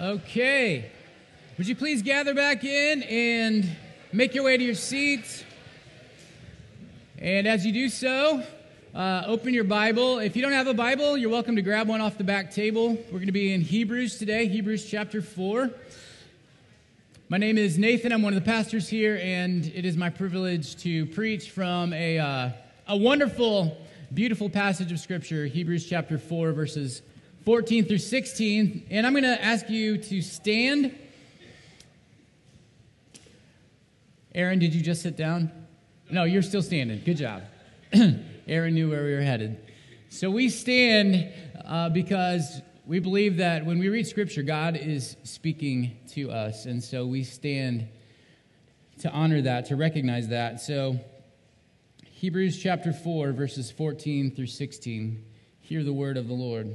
Okay. Would you please gather back in and make your way to your seats? And as you do so, uh, open your Bible. If you don't have a Bible, you're welcome to grab one off the back table. We're going to be in Hebrews today, Hebrews chapter 4. My name is Nathan. I'm one of the pastors here, and it is my privilege to preach from a, uh, a wonderful, beautiful passage of Scripture, Hebrews chapter 4, verses 14 through 16. And I'm going to ask you to stand. Aaron, did you just sit down? No, you're still standing. Good job. Aaron knew where we were headed. So we stand uh, because we believe that when we read Scripture, God is speaking to us. And so we stand to honor that, to recognize that. So, Hebrews chapter 4, verses 14 through 16. Hear the word of the Lord.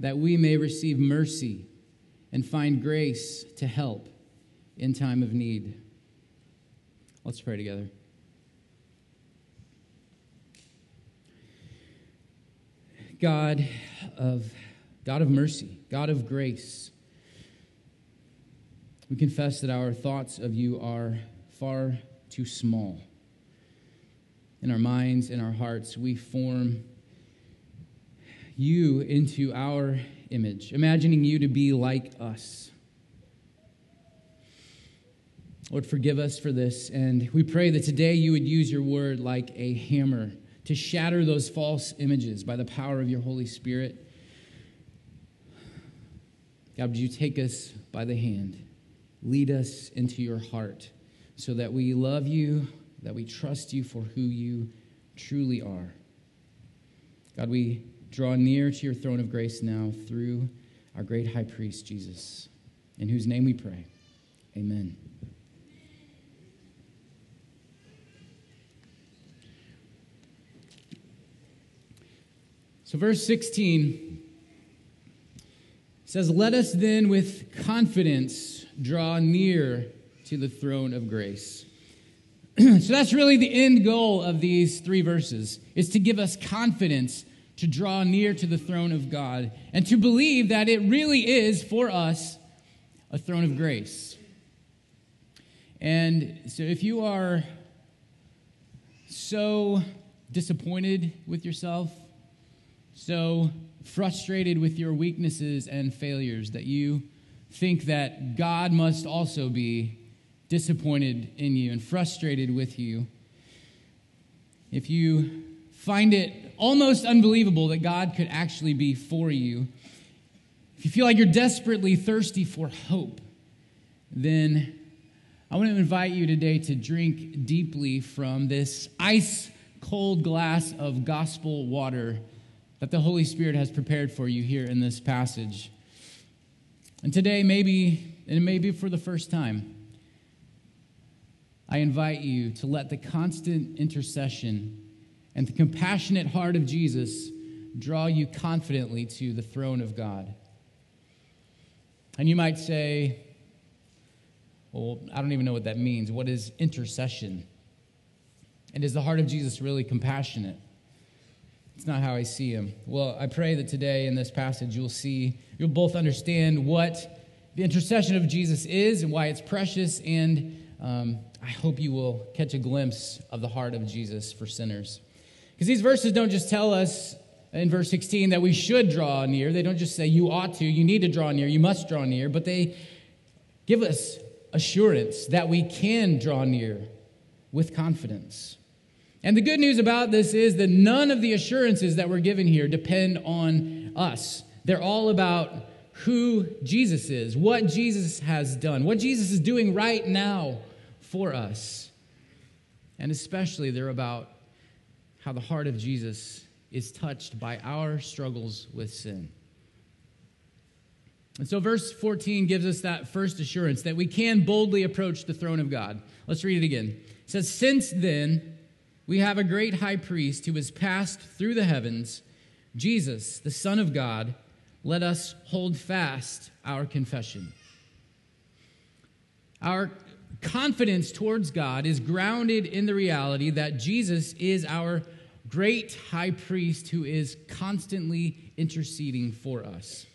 that we may receive mercy and find grace to help in time of need. Let's pray together. God of God of mercy, God of grace. We confess that our thoughts of you are far too small. In our minds, in our hearts, we form you into our image, imagining you to be like us. Lord, forgive us for this. And we pray that today you would use your word like a hammer to shatter those false images by the power of your Holy Spirit. God, would you take us by the hand, lead us into your heart so that we love you, that we trust you for who you truly are. God, we draw near to your throne of grace now through our great high priest, Jesus, in whose name we pray. Amen. So, verse 16 says, Let us then with confidence draw near to the throne of grace. so, that's really the end goal of these three verses, is to give us confidence to draw near to the throne of God and to believe that it really is for us a throne of grace. And so if you are so disappointed with yourself, so frustrated with your weaknesses and failures that you think that God must also be disappointed in you and frustrated with you, if you find it almost unbelievable that God could actually be for you, if you feel like you're desperately thirsty for hope, then I want to invite you today to drink deeply from this ice cold glass of gospel water that the Holy Spirit has prepared for you here in this passage. And today, maybe, and maybe for the first time, I invite you to let the constant intercession and the compassionate heart of Jesus draw you confidently to the throne of God. And you might say, well, I don't even know what that means. What is intercession? And is the heart of Jesus really compassionate? It's not how I see him. Well, I pray that today in this passage you'll see, you'll both understand what the intercession of Jesus is and why it's precious, and um, I hope you will catch a glimpse of the heart of Jesus for sinners. Because these verses don't just tell us in verse 16 that we should draw near. They don't just say you ought to, you need to draw near, you must draw near, but they give us assurance that we can draw near with confidence. And the good news about this is that none of the assurances that we're given here depend on us. They're all about who Jesus is, what Jesus has done, what Jesus is doing right now for us. And especially, they're about how the heart of Jesus is touched by our struggles with sin. And so, verse 14 gives us that first assurance that we can boldly approach the throne of God. Let's read it again. It says, Since then, we have a great high priest who has passed through the heavens, Jesus, the Son of God. Let us hold fast our confession. Our confidence towards God is grounded in the reality that Jesus is our great high priest who is constantly interceding for us.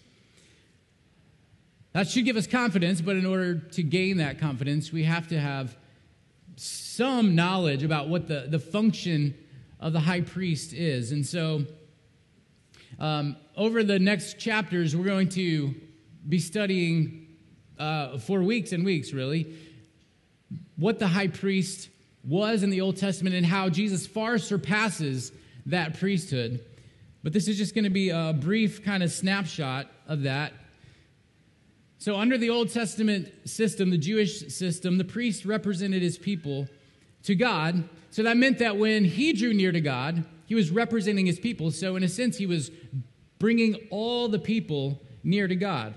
That should give us confidence, but in order to gain that confidence, we have to have some knowledge about what the, the function of the high priest is. And so, um, over the next chapters, we're going to be studying uh, for weeks and weeks, really, what the high priest was in the Old Testament and how Jesus far surpasses that priesthood. But this is just going to be a brief kind of snapshot of that so, under the Old Testament system, the Jewish system, the priest represented his people to God. So, that meant that when he drew near to God, he was representing his people. So, in a sense, he was bringing all the people near to God.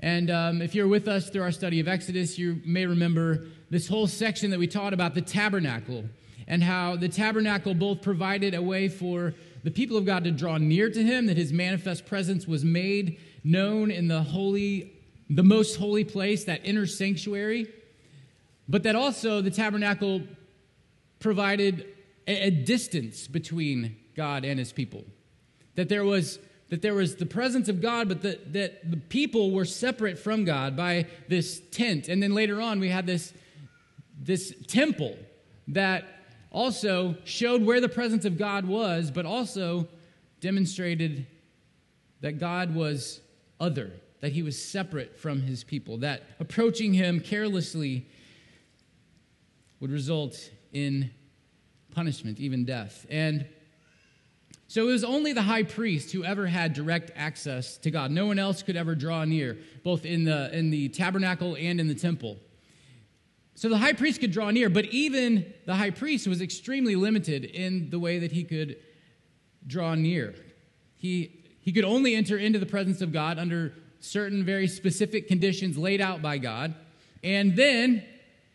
And um, if you're with us through our study of Exodus, you may remember this whole section that we taught about the tabernacle and how the tabernacle both provided a way for the people of God to draw near to him, that his manifest presence was made known in the holy, the most holy place, that inner sanctuary, but that also the tabernacle provided a, a distance between God and his people. That there was that there was the presence of God, but that, that the people were separate from God by this tent. And then later on, we had this, this temple that also showed where the presence of God was, but also demonstrated that God was other, that he was separate from his people, that approaching him carelessly would result in punishment, even death. And so it was only the high priest who ever had direct access to God. No one else could ever draw near, both in the, in the tabernacle and in the temple. So the high priest could draw near, but even the high priest was extremely limited in the way that he could draw near. He he could only enter into the presence of God under certain very specific conditions laid out by God. And then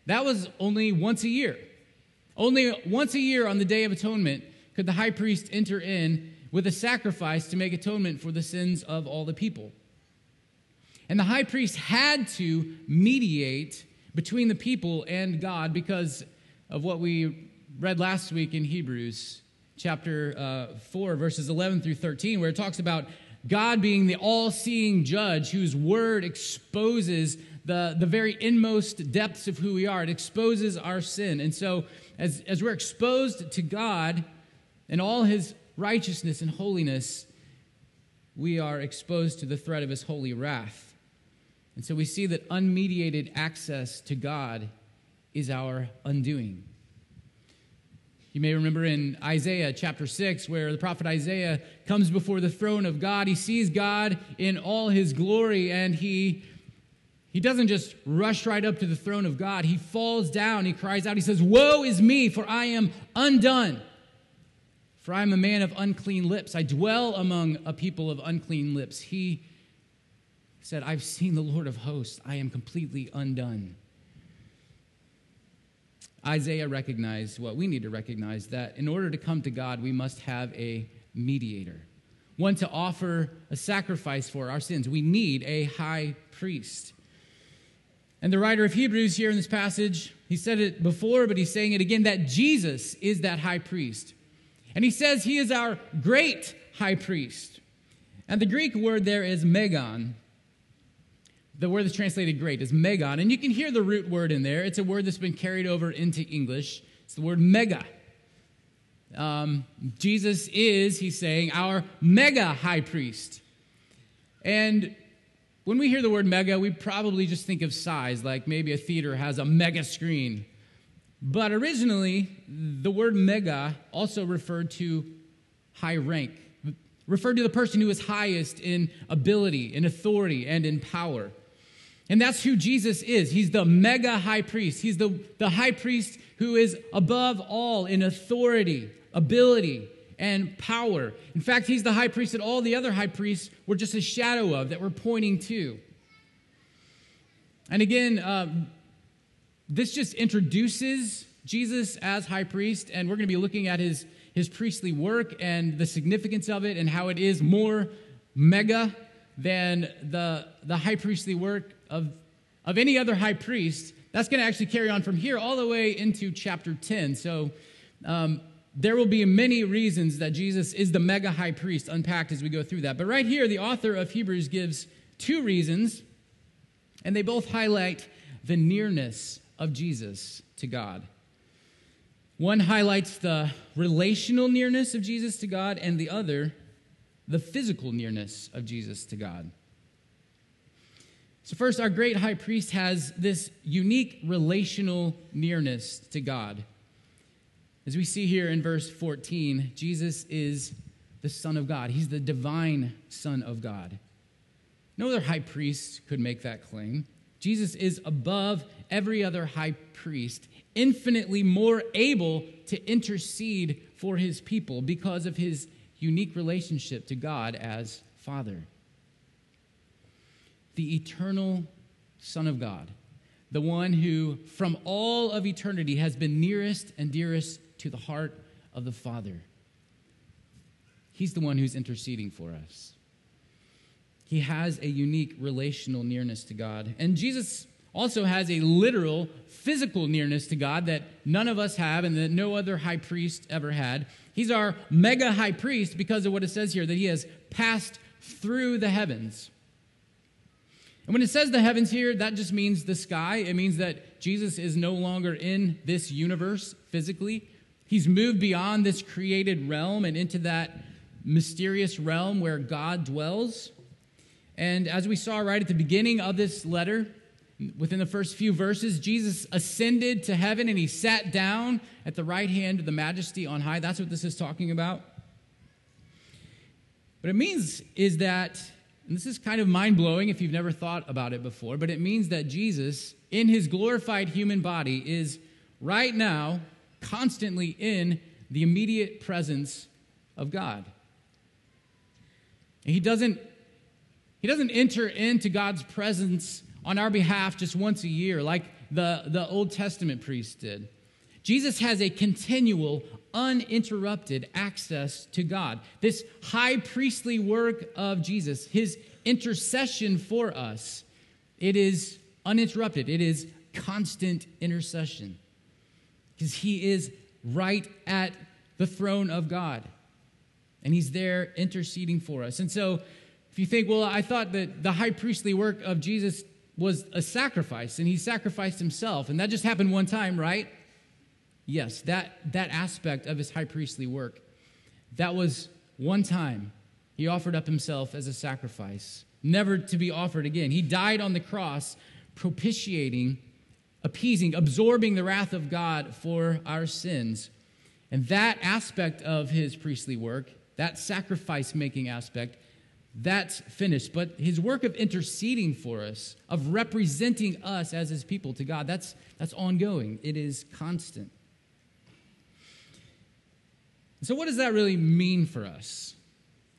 that was only once a year. Only once a year on the Day of Atonement could the high priest enter in with a sacrifice to make atonement for the sins of all the people. And the high priest had to mediate between the people and God because of what we read last week in Hebrews chapter uh, 4, verses 11 through 13, where it talks about God being the all seeing judge whose word exposes the, the very inmost depths of who we are. It exposes our sin. And so, as, as we're exposed to God and all his righteousness and holiness, we are exposed to the threat of his holy wrath. And so we see that unmediated access to God is our undoing. You may remember in Isaiah chapter 6, where the prophet Isaiah comes before the throne of God. He sees God in all his glory, and he, he doesn't just rush right up to the throne of God. He falls down, he cries out, he says, Woe is me, for I am undone. For I am a man of unclean lips. I dwell among a people of unclean lips. He said, I've seen the Lord of hosts. I am completely undone. Isaiah recognized what we need to recognize that in order to come to God, we must have a mediator, one to offer a sacrifice for our sins. We need a high priest. And the writer of Hebrews here in this passage, he said it before, but he's saying it again that Jesus is that high priest. And he says he is our great high priest. And the Greek word there is megon, the word that's translated great is megon. And you can hear the root word in there. It's a word that's been carried over into English. It's the word mega. Um, Jesus is, he's saying, our mega high priest. And when we hear the word mega, we probably just think of size, like maybe a theater has a mega screen. But originally, the word mega also referred to high rank, referred to the person who is highest in ability, in authority, and in power. And that's who Jesus is. He's the mega high priest. He's the, the high priest who is above all in authority, ability, and power. In fact, he's the high priest that all the other high priests were just a shadow of, that we're pointing to. And again, um, this just introduces Jesus as high priest, and we're going to be looking at his, his priestly work and the significance of it and how it is more mega than the, the high priestly work of, of any other high priest. That's going to actually carry on from here all the way into chapter 10. So um, there will be many reasons that Jesus is the mega high priest unpacked as we go through that. But right here, the author of Hebrews gives two reasons, and they both highlight the nearness of Jesus to God. One highlights the relational nearness of Jesus to God, and the other, the physical nearness of Jesus to God. So, first, our great high priest has this unique relational nearness to God. As we see here in verse 14, Jesus is the Son of God, He's the divine Son of God. No other high priest could make that claim. Jesus is above every other high priest, infinitely more able to intercede for his people because of his unique relationship to God as Father the eternal Son of God, the one who from all of eternity has been nearest and dearest to the heart of the Father. He's the one who's interceding for us. He has a unique relational nearness to God. And Jesus also has a literal physical nearness to God that none of us have and that no other high priest ever had. He's our mega high priest because of what it says here that he has passed through the heavens. And when it says the heavens here, that just means the sky. It means that Jesus is no longer in this universe physically. He's moved beyond this created realm and into that mysterious realm where God dwells. And as we saw right at the beginning of this letter, within the first few verses, Jesus ascended to heaven and he sat down at the right hand of the majesty on high. That's what this is talking about. What it means is that and this is kind of mind blowing if you've never thought about it before, but it means that Jesus, in his glorified human body, is right now constantly in the immediate presence of God. He doesn't, he doesn't enter into God's presence on our behalf just once a year like the, the Old Testament priest did. Jesus has a continual, uninterrupted access to God. This high priestly work of Jesus, his intercession for us, it is uninterrupted. It is constant intercession because he is right at the throne of God and he's there interceding for us. And so, if you think, well, I thought that the high priestly work of Jesus was a sacrifice and he sacrificed himself, and that just happened one time, right? Yes, that, that aspect of his high priestly work, that was one time he offered up himself as a sacrifice, never to be offered again. He died on the cross, propitiating, appeasing, absorbing the wrath of God for our sins. And that aspect of his priestly work, that sacrifice making aspect, that's finished. But his work of interceding for us, of representing us as his people to God, that's, that's ongoing. It is constant. So, what does that really mean for us?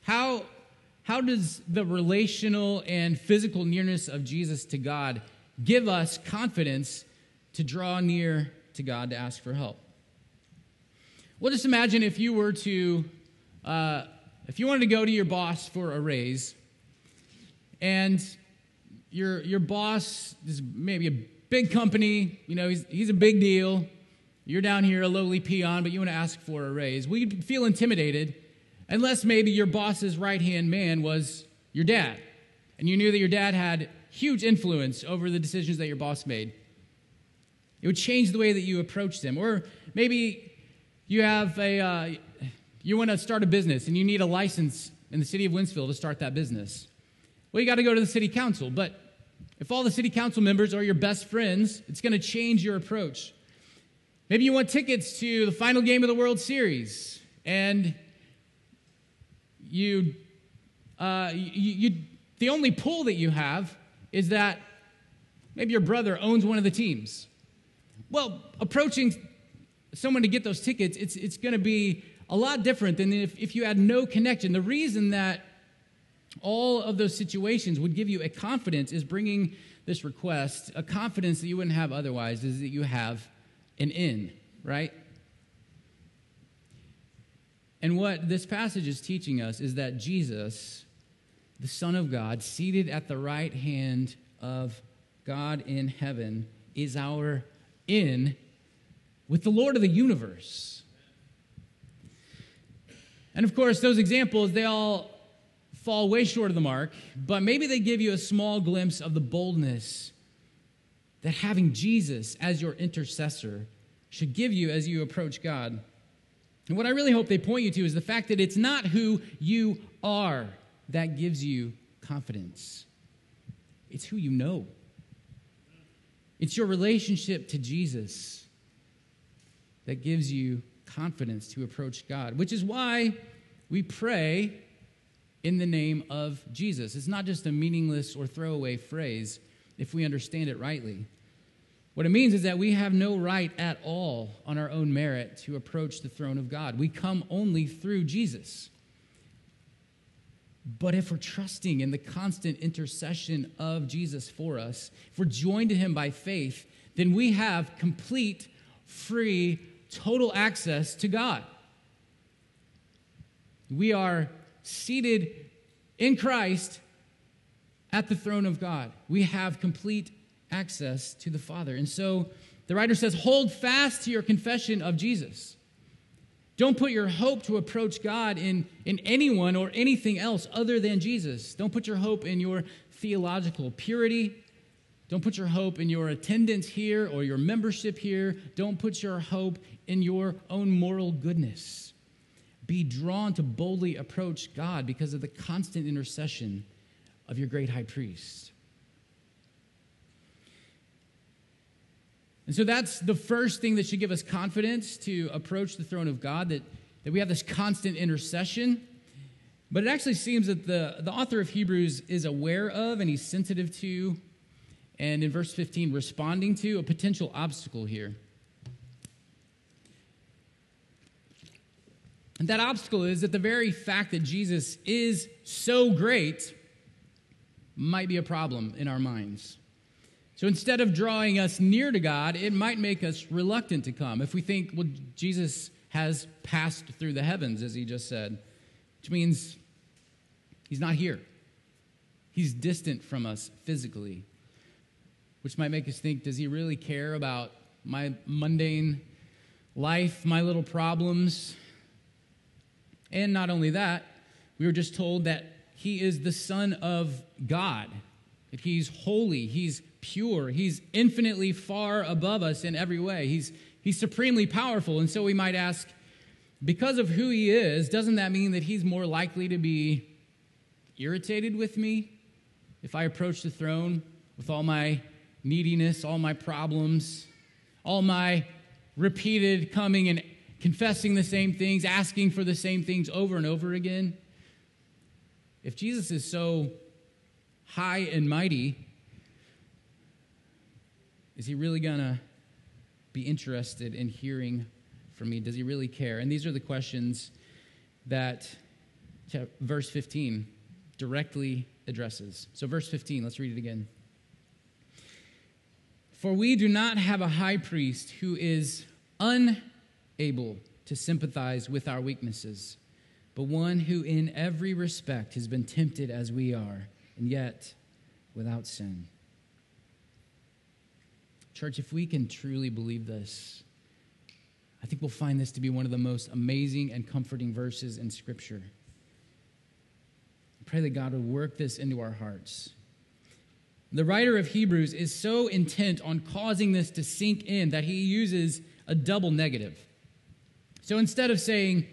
How, how does the relational and physical nearness of Jesus to God give us confidence to draw near to God to ask for help? Well, just imagine if you were to, uh, if you wanted to go to your boss for a raise, and your, your boss is maybe a big company, you know, he's, he's a big deal, you're down here, a lowly peon, but you want to ask for a raise. Well, you'd feel intimidated unless maybe your boss's right hand man was your dad. And you knew that your dad had huge influence over the decisions that your boss made. It would change the way that you approached them. Or maybe you have a, uh, you want to start a business and you need a license in the city of Wentzville to start that business. Well, you got to go to the city council. But if all the city council members are your best friends, it's going to change your approach. Maybe you want tickets to the final game of the World Series, and you, uh, you, you, the only pull that you have is that maybe your brother owns one of the teams. Well, approaching someone to get those tickets, it's, it's going to be a lot different than if, if you had no connection. The reason that all of those situations would give you a confidence is bringing this request, a confidence that you wouldn't have otherwise, is that you have an in, right? And what this passage is teaching us is that Jesus, the Son of God, seated at the right hand of God in heaven, is our in with the Lord of the universe. And of course, those examples, they all fall way short of the mark, but maybe they give you a small glimpse of the boldness that having Jesus as your intercessor should give you as you approach God. And what I really hope they point you to is the fact that it's not who you are that gives you confidence, it's who you know. It's your relationship to Jesus that gives you confidence to approach God, which is why we pray in the name of Jesus. It's not just a meaningless or throwaway phrase if we understand it rightly. What it means is that we have no right at all on our own merit to approach the throne of God. We come only through Jesus. But if we're trusting in the constant intercession of Jesus for us, if we're joined to him by faith, then we have complete, free, total access to God. We are seated in Christ at the throne of God. We have complete access to the Father. And so the writer says, hold fast to your confession of Jesus. Don't put your hope to approach God in, in anyone or anything else other than Jesus. Don't put your hope in your theological purity. Don't put your hope in your attendance here or your membership here. Don't put your hope in your own moral goodness. Be drawn to boldly approach God because of the constant intercession of your great high priest. And so that's the first thing that should give us confidence to approach the throne of God, that, that we have this constant intercession. But it actually seems that the, the author of Hebrews is aware of and he's sensitive to, and in verse 15, responding to a potential obstacle here. And that obstacle is that the very fact that Jesus is so great might be a problem in our minds. So instead of drawing us near to God, it might make us reluctant to come. If we think, well, Jesus has passed through the heavens, as he just said, which means he's not here. He's distant from us physically, which might make us think, does he really care about my mundane life, my little problems? And not only that, we were just told that he is the Son of God, that he's holy, he's pure, he's infinitely far above us in every way. He's, he's supremely powerful. And so we might ask, because of who he is, doesn't that mean that he's more likely to be irritated with me if I approach the throne with all my neediness, all my problems, all my repeated coming and confessing the same things, asking for the same things over and over again. If Jesus is so high and mighty, is he really going to be interested in hearing from me? Does he really care? And these are the questions that verse 15 directly addresses. So, verse 15, let's read it again. For we do not have a high priest who is unable to sympathize with our weaknesses, but one who in every respect has been tempted as we are, and yet without sin. Church, if we can truly believe this, I think we'll find this to be one of the most amazing and comforting verses in Scripture. I pray that God would work this into our hearts. The writer of Hebrews is so intent on causing this to sink in that he uses a double negative. So instead of saying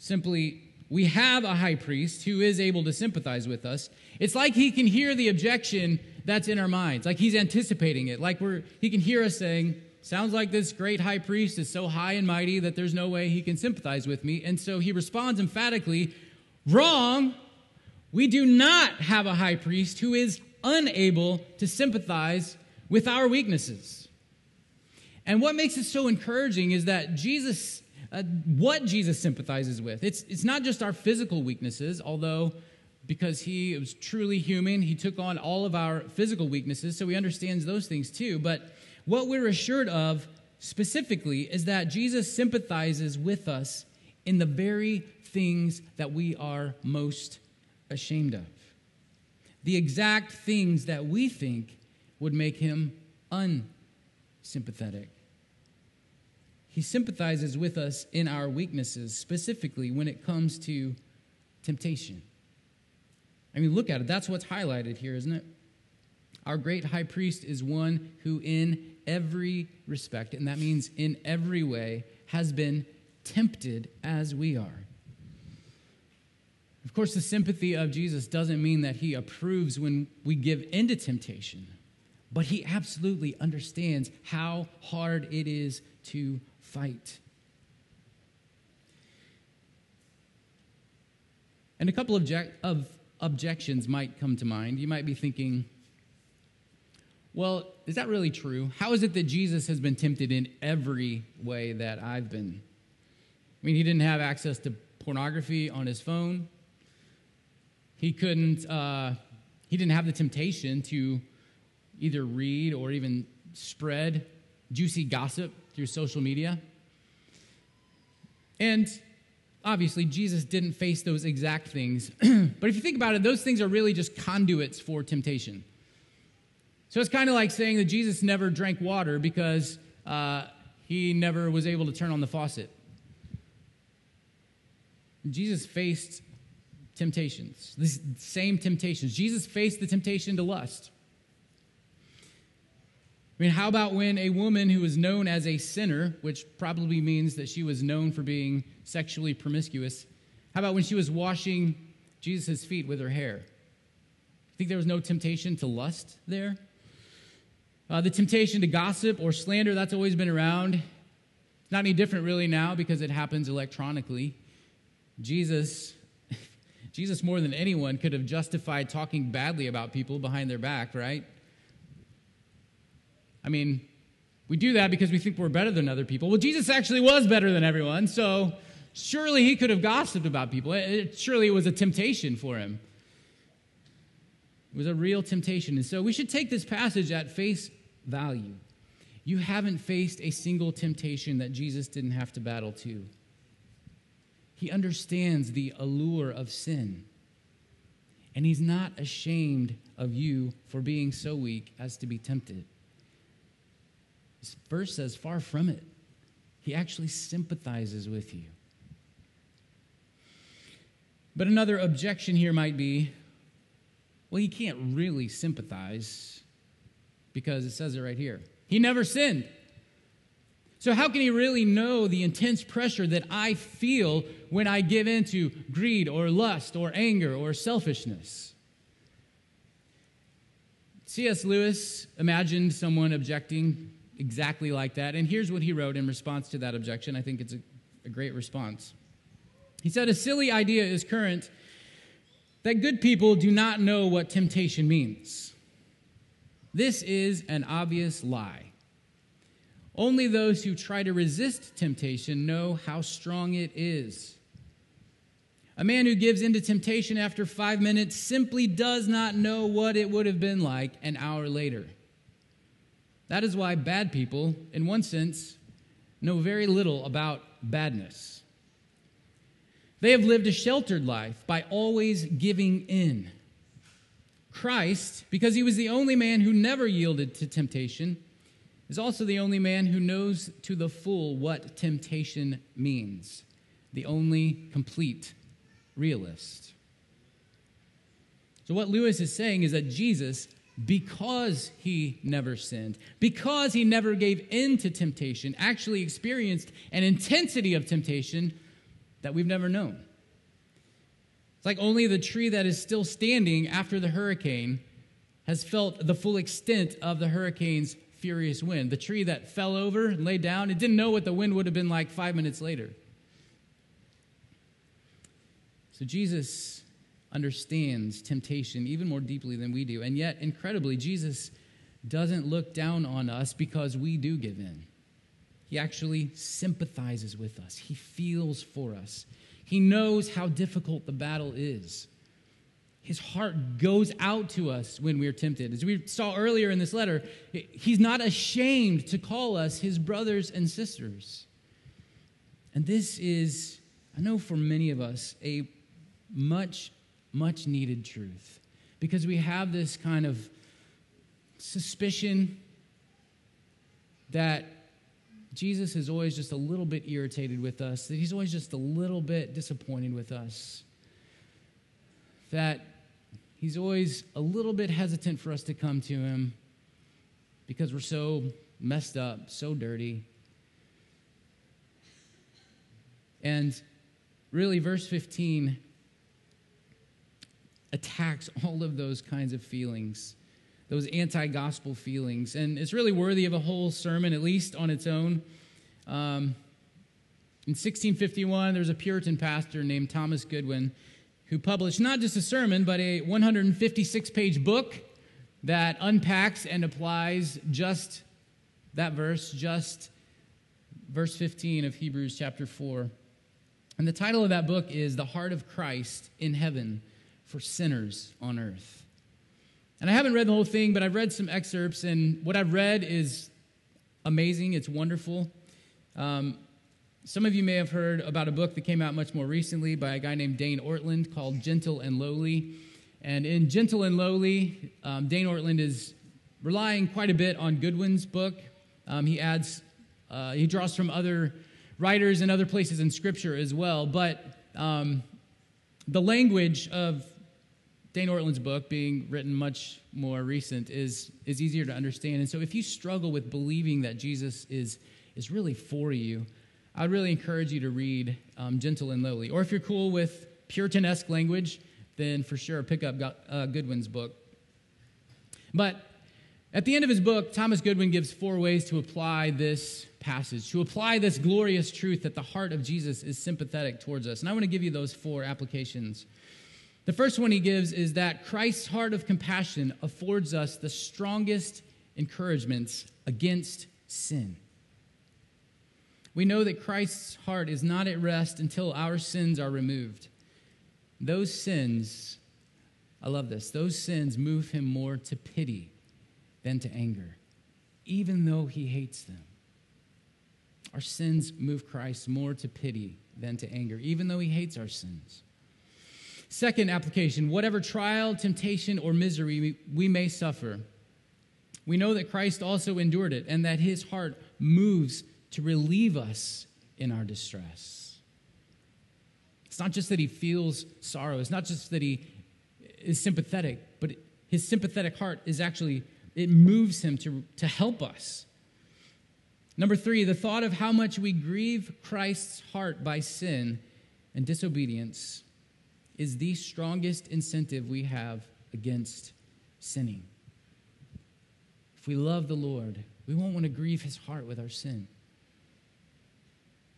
simply, we have a high priest who is able to sympathize with us, it's like he can hear the objection that's in our minds, like he's anticipating it, like we're, he can hear us saying, Sounds like this great high priest is so high and mighty that there's no way he can sympathize with me. And so he responds emphatically, Wrong. We do not have a high priest who is unable to sympathize with our weaknesses. And what makes it so encouraging is that Jesus uh, what Jesus sympathizes with. It's, it's not just our physical weaknesses, although because he was truly human, he took on all of our physical weaknesses, so he understands those things too. But what we're assured of specifically is that Jesus sympathizes with us in the very things that we are most ashamed of. The exact things that we think would make him unsympathetic. He sympathizes with us in our weaknesses, specifically when it comes to temptation. I mean, look at it. That's what's highlighted here, isn't it? Our great high priest is one who, in every respect, and that means in every way, has been tempted as we are. Of course, the sympathy of Jesus doesn't mean that he approves when we give into temptation, but he absolutely understands how hard it is to fight. And a couple of, of objections might come to mind. You might be thinking, well, is that really true? How is it that Jesus has been tempted in every way that I've been? I mean, he didn't have access to pornography on his phone. He couldn't, uh, he didn't have the temptation to either read or even spread juicy gossip through social media. And obviously, Jesus didn't face those exact things. but if you think about it, those things are really just conduits for temptation. So it's kind of like saying that Jesus never drank water because uh, he never was able to turn on the faucet. Jesus faced temptations, the same temptations. Jesus faced the temptation to lust. I mean, how about when a woman who was known as a sinner, which probably means that she was known for being sexually promiscuous, how about when she was washing Jesus' feet with her hair? I think there was no temptation to lust there? Uh, the temptation to gossip or slander, that's always been around. It's not any different really now because it happens electronically. Jesus, Jesus more than anyone could have justified talking badly about people behind their back, right? I mean, we do that because we think we're better than other people. Well, Jesus actually was better than everyone, so surely he could have gossiped about people. It, surely it was a temptation for him. It was a real temptation. And so we should take this passage at face value. You haven't faced a single temptation that Jesus didn't have to battle to. He understands the allure of sin. And he's not ashamed of you for being so weak as to be tempted. This verse says, far from it. He actually sympathizes with you. But another objection here might be well, he can't really sympathize because it says it right here. He never sinned. So, how can he really know the intense pressure that I feel when I give in to greed or lust or anger or selfishness? C.S. Lewis imagined someone objecting exactly like that. And here's what he wrote in response to that objection. I think it's a, a great response. He said, A silly idea is current that good people do not know what temptation means. This is an obvious lie. Only those who try to resist temptation know how strong it is. A man who gives into temptation after five minutes simply does not know what it would have been like an hour later. That is why bad people, in one sense, know very little about badness. They have lived a sheltered life by always giving in. Christ, because he was the only man who never yielded to temptation, is also the only man who knows to the full what temptation means, the only complete realist. So, what Lewis is saying is that Jesus because he never sinned, because he never gave in to temptation, actually experienced an intensity of temptation that we've never known. It's like only the tree that is still standing after the hurricane has felt the full extent of the hurricane's furious wind. The tree that fell over and lay down, it didn't know what the wind would have been like five minutes later. So Jesus understands temptation even more deeply than we do. And yet, incredibly, Jesus doesn't look down on us because we do give in. He actually sympathizes with us, He feels for us, He knows how difficult the battle is. His heart goes out to us when we're tempted. As we saw earlier in this letter, He's not ashamed to call us His brothers and sisters. And this is, I know for many of us, a much, much needed truth because we have this kind of suspicion that Jesus is always just a little bit irritated with us, that he's always just a little bit disappointed with us, that he's always a little bit hesitant for us to come to him because we're so messed up, so dirty. And really, verse 15 attacks all of those kinds of feelings, those anti gospel feelings. And it's really worthy of a whole sermon, at least on its own. Um, in 1651, there was a Puritan pastor named Thomas Goodwin who published not just a sermon, but a 156 page book that unpacks and applies just that verse, just verse 15 of Hebrews chapter 4. And the title of that book is The Heart of Christ in Heaven for sinners on earth. And I haven't read the whole thing, but I've read some excerpts, and what I've read is amazing. It's wonderful. Um, some of you may have heard about a book that came out much more recently by a guy named Dane Ortlund called Gentle and Lowly. And in Gentle and Lowly, um, Dane Ortlund is relying quite a bit on Goodwin's book. Um, he adds, uh, he draws from other writers and other places in Scripture as well. But um, the language of Dane Ortlund's book, being written much more recent, is, is easier to understand. And so if you struggle with believing that Jesus is, is really for you, I'd really encourage you to read um, Gentle and Lowly. Or if you're cool with Puritan esque language, then for sure pick up uh, Goodwin's book. But at the end of his book, Thomas Goodwin gives four ways to apply this passage, to apply this glorious truth that the heart of Jesus is sympathetic towards us. And I want to give you those four applications. The first one he gives is that Christ's heart of compassion affords us the strongest encouragements against sin. We know that Christ's heart is not at rest until our sins are removed. Those sins, I love this, those sins move him more to pity than to anger, even though he hates them. Our sins move Christ more to pity than to anger, even though he hates our sins. Second application whatever trial, temptation, or misery we may suffer, we know that Christ also endured it and that his heart moves to relieve us in our distress. It's not just that he feels sorrow, it's not just that he is sympathetic, but his sympathetic heart is actually, it moves him to, to help us. Number three, the thought of how much we grieve Christ's heart by sin and disobedience is the strongest incentive we have against sinning. If we love the Lord, we won't want to grieve his heart with our sin.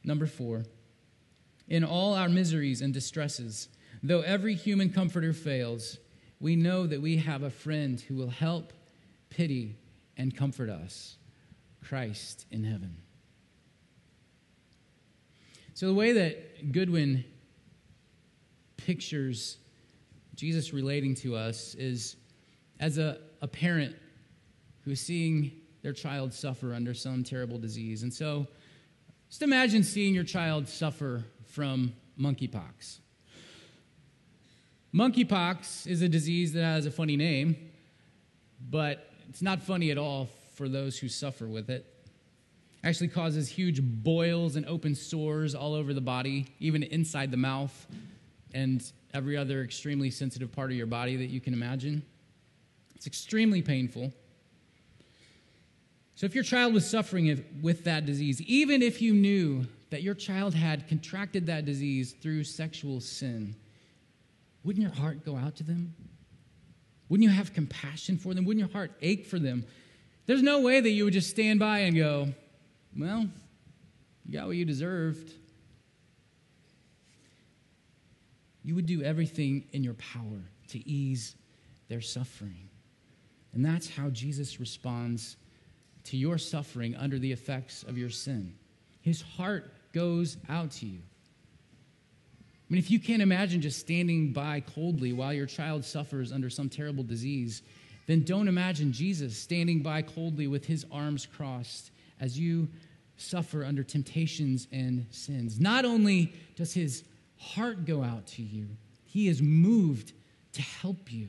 Number four, in all our miseries and distresses, though every human comforter fails, we know that we have a friend who will help, pity, and comfort us Christ in heaven. So, the way that Goodwin pictures Jesus relating to us is as a, a parent who is seeing their child suffer under some terrible disease. And so just imagine seeing your child suffer from monkeypox. Monkeypox is a disease that has a funny name, but it's not funny at all for those who suffer with it. it actually causes huge boils and open sores all over the body, even inside the mouth and every other extremely sensitive part of your body that you can imagine. It's extremely painful. So, if your child was suffering with that disease, even if you knew that your child had contracted that disease through sexual sin, wouldn't your heart go out to them? Wouldn't you have compassion for them? Wouldn't your heart ache for them? There's no way that you would just stand by and go, Well, you got what you deserved. you would do everything in your power to ease their suffering. And that's how Jesus responds to your suffering under the effects of your sin. His heart goes out to you. I mean, if you can't imagine just standing by coldly while your child suffers under some terrible disease, then don't imagine Jesus standing by coldly with his arms crossed as you suffer under temptations and sins. Not only does his heart go out to you, he is moved to help you.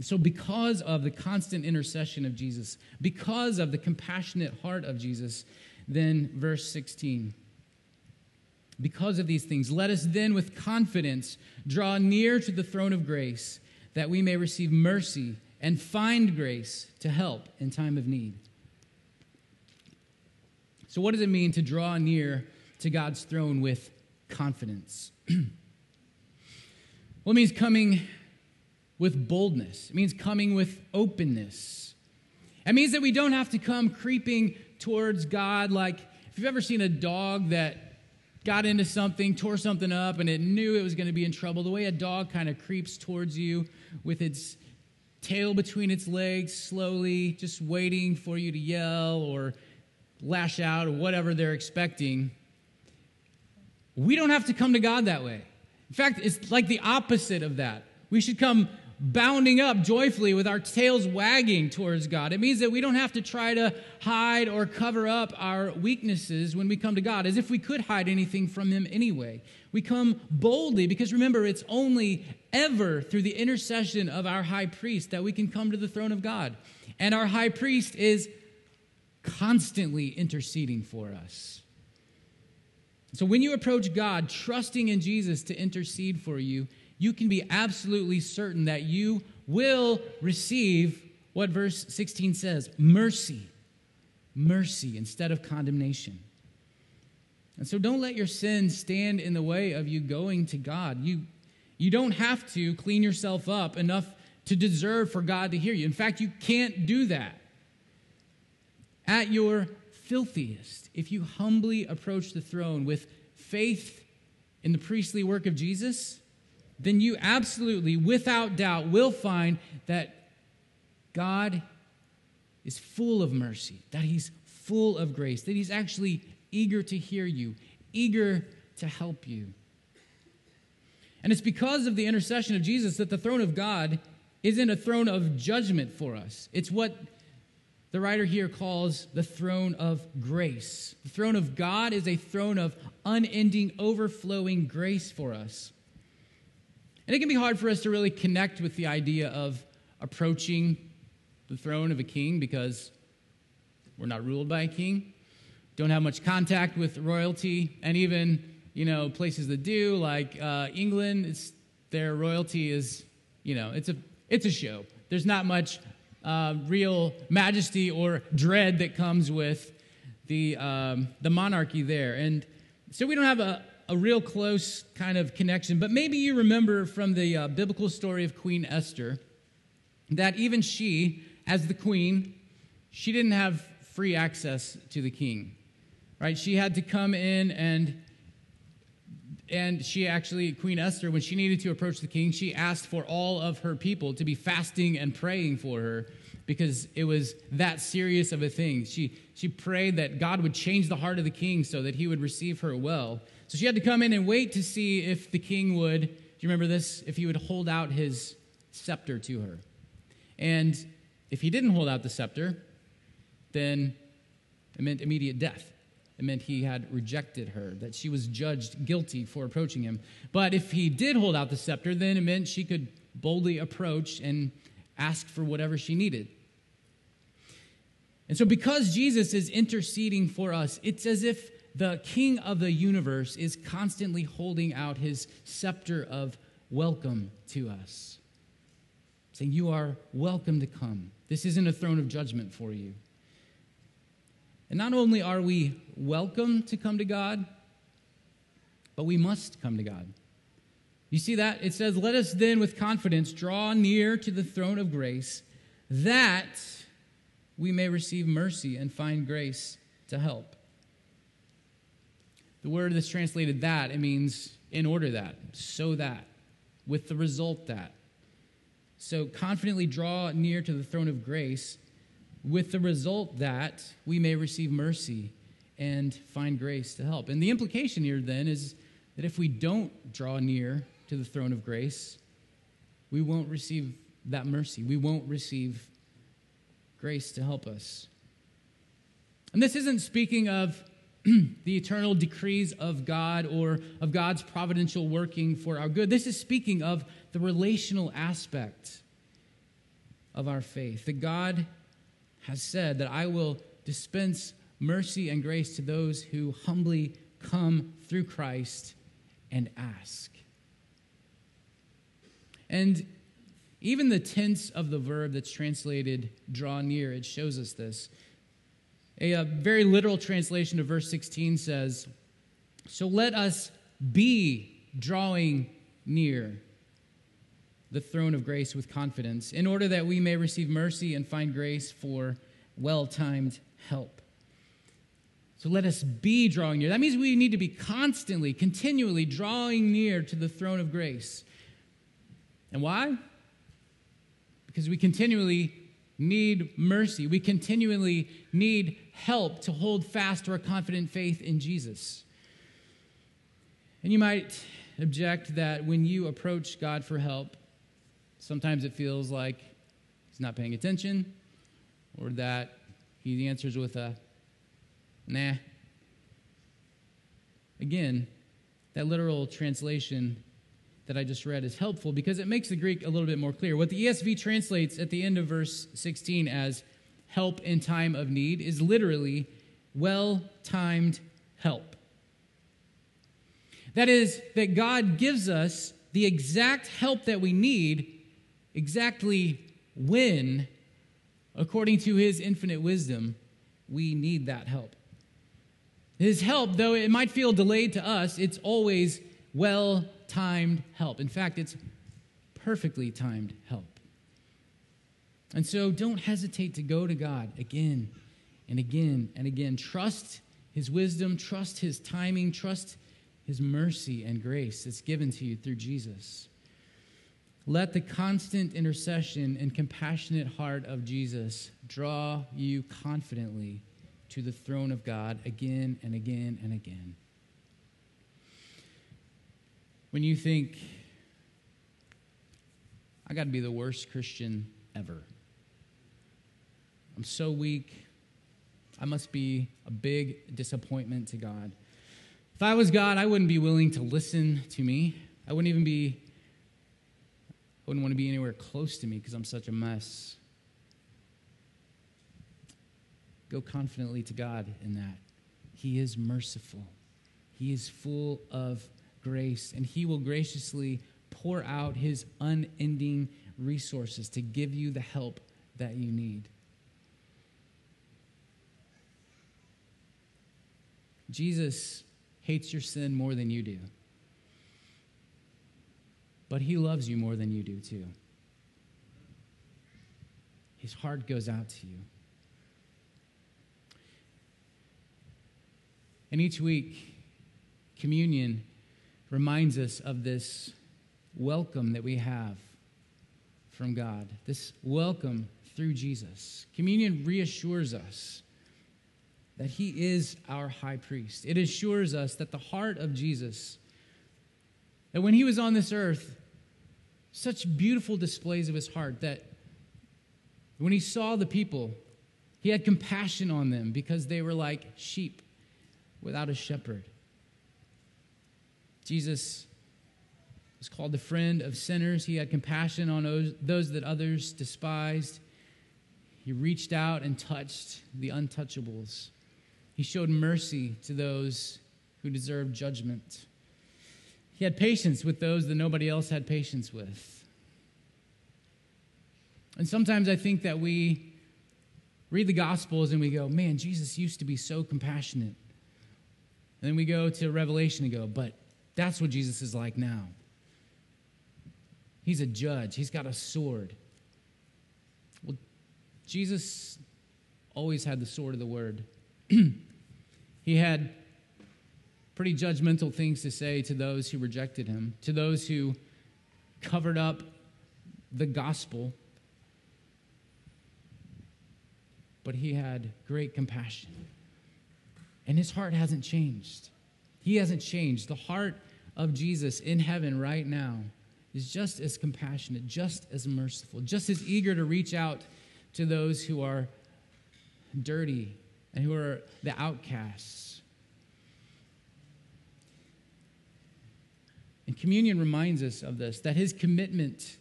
So, because of the constant intercession of Jesus, because of the compassionate heart of Jesus, then verse 16. Because of these things, let us then with confidence draw near to the throne of grace that we may receive mercy and find grace to help in time of need. So, what does it mean to draw near to God's throne with confidence? well, it means coming with boldness, it means coming with openness. It means that we don't have to come creeping towards God like if you've ever seen a dog that got into something, tore something up, and it knew it was going to be in trouble, the way a dog kind of creeps towards you with its tail between its legs, slowly, just waiting for you to yell or lash out or whatever they're expecting. We don't have to come to God that way. In fact, it's like the opposite of that. We should come bounding up joyfully with our tails wagging towards God. It means that we don't have to try to hide or cover up our weaknesses when we come to God, as if we could hide anything from Him anyway. We come boldly because remember, it's only ever through the intercession of our high priest that we can come to the throne of God. And our high priest is constantly interceding for us. So when you approach God, trusting in Jesus to intercede for you, you can be absolutely certain that you will receive what verse 16 says mercy. Mercy instead of condemnation. And so don't let your sin stand in the way of you going to God. You, you don't have to clean yourself up enough to deserve for God to hear you. In fact, you can't do that. At your filthiest, if you humbly approach the throne with faith in the priestly work of Jesus, then you absolutely, without doubt, will find that God is full of mercy, that He's full of grace, that He's actually eager to hear you, eager to help you. And it's because of the intercession of Jesus that the throne of God isn't a throne of judgment for us. It's what the writer here calls the throne of grace. The throne of God is a throne of unending, overflowing grace for us. And it can be hard for us to really connect with the idea of approaching the throne of a king because we're not ruled by a king, don't have much contact with royalty, and even you know places that do, like uh, England, their royalty is you know it's a it's a show. There's not much uh, real majesty or dread that comes with the um, the monarchy there, and so we don't have a a real close kind of connection. But maybe you remember from the uh, biblical story of Queen Esther that even she, as the queen, she didn't have free access to the king. Right? She had to come in and and she actually queen esther when she needed to approach the king she asked for all of her people to be fasting and praying for her because it was that serious of a thing she she prayed that god would change the heart of the king so that he would receive her well so she had to come in and wait to see if the king would, do you remember this? If he would hold out his scepter to her. And if he didn't hold out the scepter, then it meant immediate death. It meant he had rejected her, that she was judged guilty for approaching him. But if he did hold out the scepter, then it meant she could boldly approach and ask for whatever she needed. And so, because Jesus is interceding for us, it's as if the king of the universe is constantly holding out his scepter of welcome to us, saying, You are welcome to come. This isn't a throne of judgment for you. And not only are we welcome to come to God, but we must come to God. You see that? It says, Let us then with confidence draw near to the throne of grace, that we may receive mercy and find grace to help. The word that's translated that, it means in order that, so that, with the result that. So confidently draw near to the throne of grace with the result that we may receive mercy and find grace to help. And the implication here then is that if we don't draw near to the throne of grace, we won't receive that mercy. We won't receive grace to help us. And this isn't speaking of the eternal decrees of God or of God's providential working for our good. This is speaking of the relational aspect of our faith. That God has said that I will dispense mercy and grace to those who humbly come through Christ and ask. And even the tense of the verb that's translated draw near, it shows us this. A, a, very literal translation of verse 16 says, So let us be drawing near the throne of grace with confidence, in order that we may receive mercy and find grace for well timed help. So let us be drawing near. That means we need to be constantly, continually drawing near to the throne of grace. And why? Because we continually need mercy. We continually need help to hold fast to our confident faith in Jesus. And you might object that when you approach God for help, sometimes it feels like He's not paying attention or that He answers with a nah. Again, that literal translation that I just read is helpful because it makes the Greek a little bit more clear. What the ESV translates at the end of verse 16 as help in time of need is literally well timed help. That is, that God gives us the exact help that we need exactly when, according to his infinite wisdom, we need that help. His help, though it might feel delayed to us, it's always well timed help. In fact, it's perfectly timed help. And so don't hesitate to go to God again and again and again. Trust His wisdom, trust His timing, trust His mercy and grace that's given to you through Jesus. Let the constant intercession and compassionate heart of Jesus draw you confidently to the throne of God again and again and again. When you think, I got to be the worst Christian ever. I'm so weak. I must be a big disappointment to God. If I was God, I wouldn't be willing to listen to me. I wouldn't even be, I wouldn't want to be anywhere close to me because I'm such a mess. Go confidently to God in that. He is merciful, He is full of grace, and He will graciously pour out His unending resources to give you the help that you need. Jesus hates your sin more than you do. But he loves you more than you do, too. His heart goes out to you. And each week, communion reminds us of this welcome that we have from God, this welcome through Jesus. Communion reassures us that he is our high priest. It assures us that the heart of Jesus, that when he was on this earth, such beautiful displays of his heart that when he saw the people, he had compassion on them because they were like sheep without a shepherd. Jesus was called the friend of sinners. He had compassion on those, that others despised. He reached out and touched the untouchables. He showed mercy to those who deserved judgment. He had patience with those that nobody else had patience with. And sometimes I think that we read the Gospels and we go, man, Jesus used to be so compassionate. And then we go to Revelation and go, but that's what Jesus is like now. He's a judge, he's got a sword. Well, Jesus always had the sword of the word. he had pretty judgmental things to say to those who rejected him, to those who covered up the gospel. but he had great compassion. And his heart hasn't changed. He hasn't changed. The heart of Jesus in heaven right now is just as compassionate, just as merciful, just as eager to reach out to those who are dirty and who are the outcasts. And communion reminds us of this that his commitment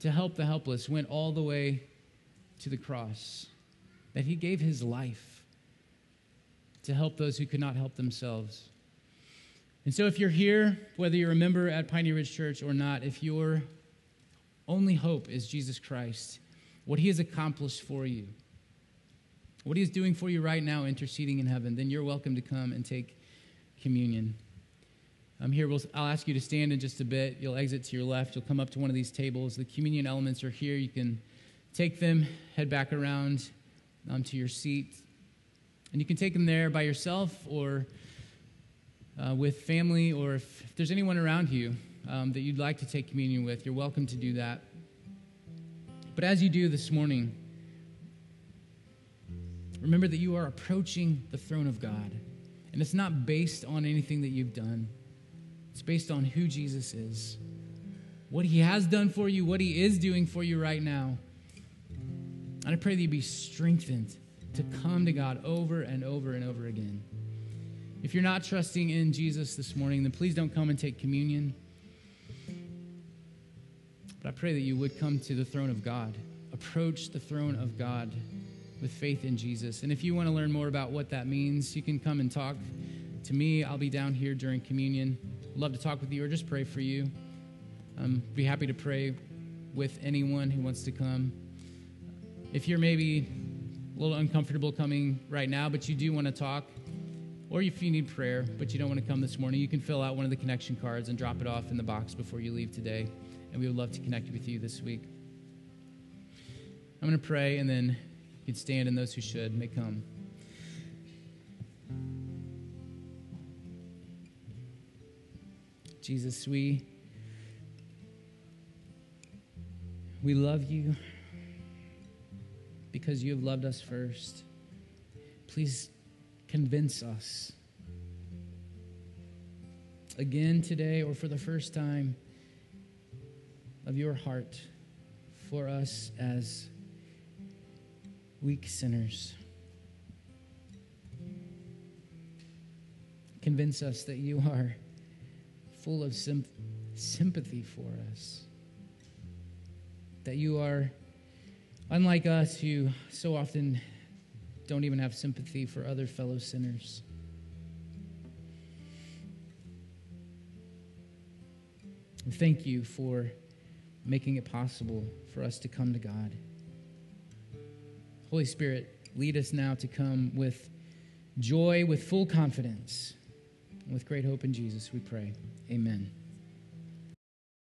to help the helpless went all the way to the cross, that he gave his life to help those who could not help themselves. And so, if you're here, whether you're a member at Piney Ridge Church or not, if your only hope is Jesus Christ, what he has accomplished for you, what he is doing for you right now, interceding in heaven, then you're welcome to come and take communion. I'm here. We'll, I'll ask you to stand in just a bit. You'll exit to your left. You'll come up to one of these tables. The communion elements are here. You can take them, head back around um, to your seat. And you can take them there by yourself or uh, with family, or if, if, there's anyone around you um, that you'd like to take communion with, you're welcome to do that. But as you do this morning, remember that you are approaching the throne of God. And it's not based on anything that you've done, it's based on who Jesus is, what he has done for you, what he is doing for you right now. And I pray that you be strengthened to come to God over and over and over again. If you're not trusting in Jesus this morning, then please don't come and take communion. But I pray that you would come to the throne of God, approach the throne of God with faith in Jesus. And if you want to learn more about what that means, you can come and talk to me. I'll be down here during communion. Love to talk with you or just pray for you. Um, be happy to pray with anyone who wants to come. If you're maybe a little uncomfortable coming right now, but you do want to talk, or if you need prayer, but you don't want to come this morning, you can fill out one of the connection cards and drop it off in the box before you leave today. And we would love to connect with you this week. I'm going to pray, and then can stand, and those who should may come. Jesus, we, we love you because you have loved us first. Please convince us again today or for the first time of your heart for us as weak sinners. Convince us that you are full of sympathy for us, that you are unlike us who so often don't even have sympathy for other fellow sinners. Thank you for making it possible for us to come to God. Holy Spirit, lead us now to come with joy, with full confidence, with great hope in Jesus, we pray. Amen.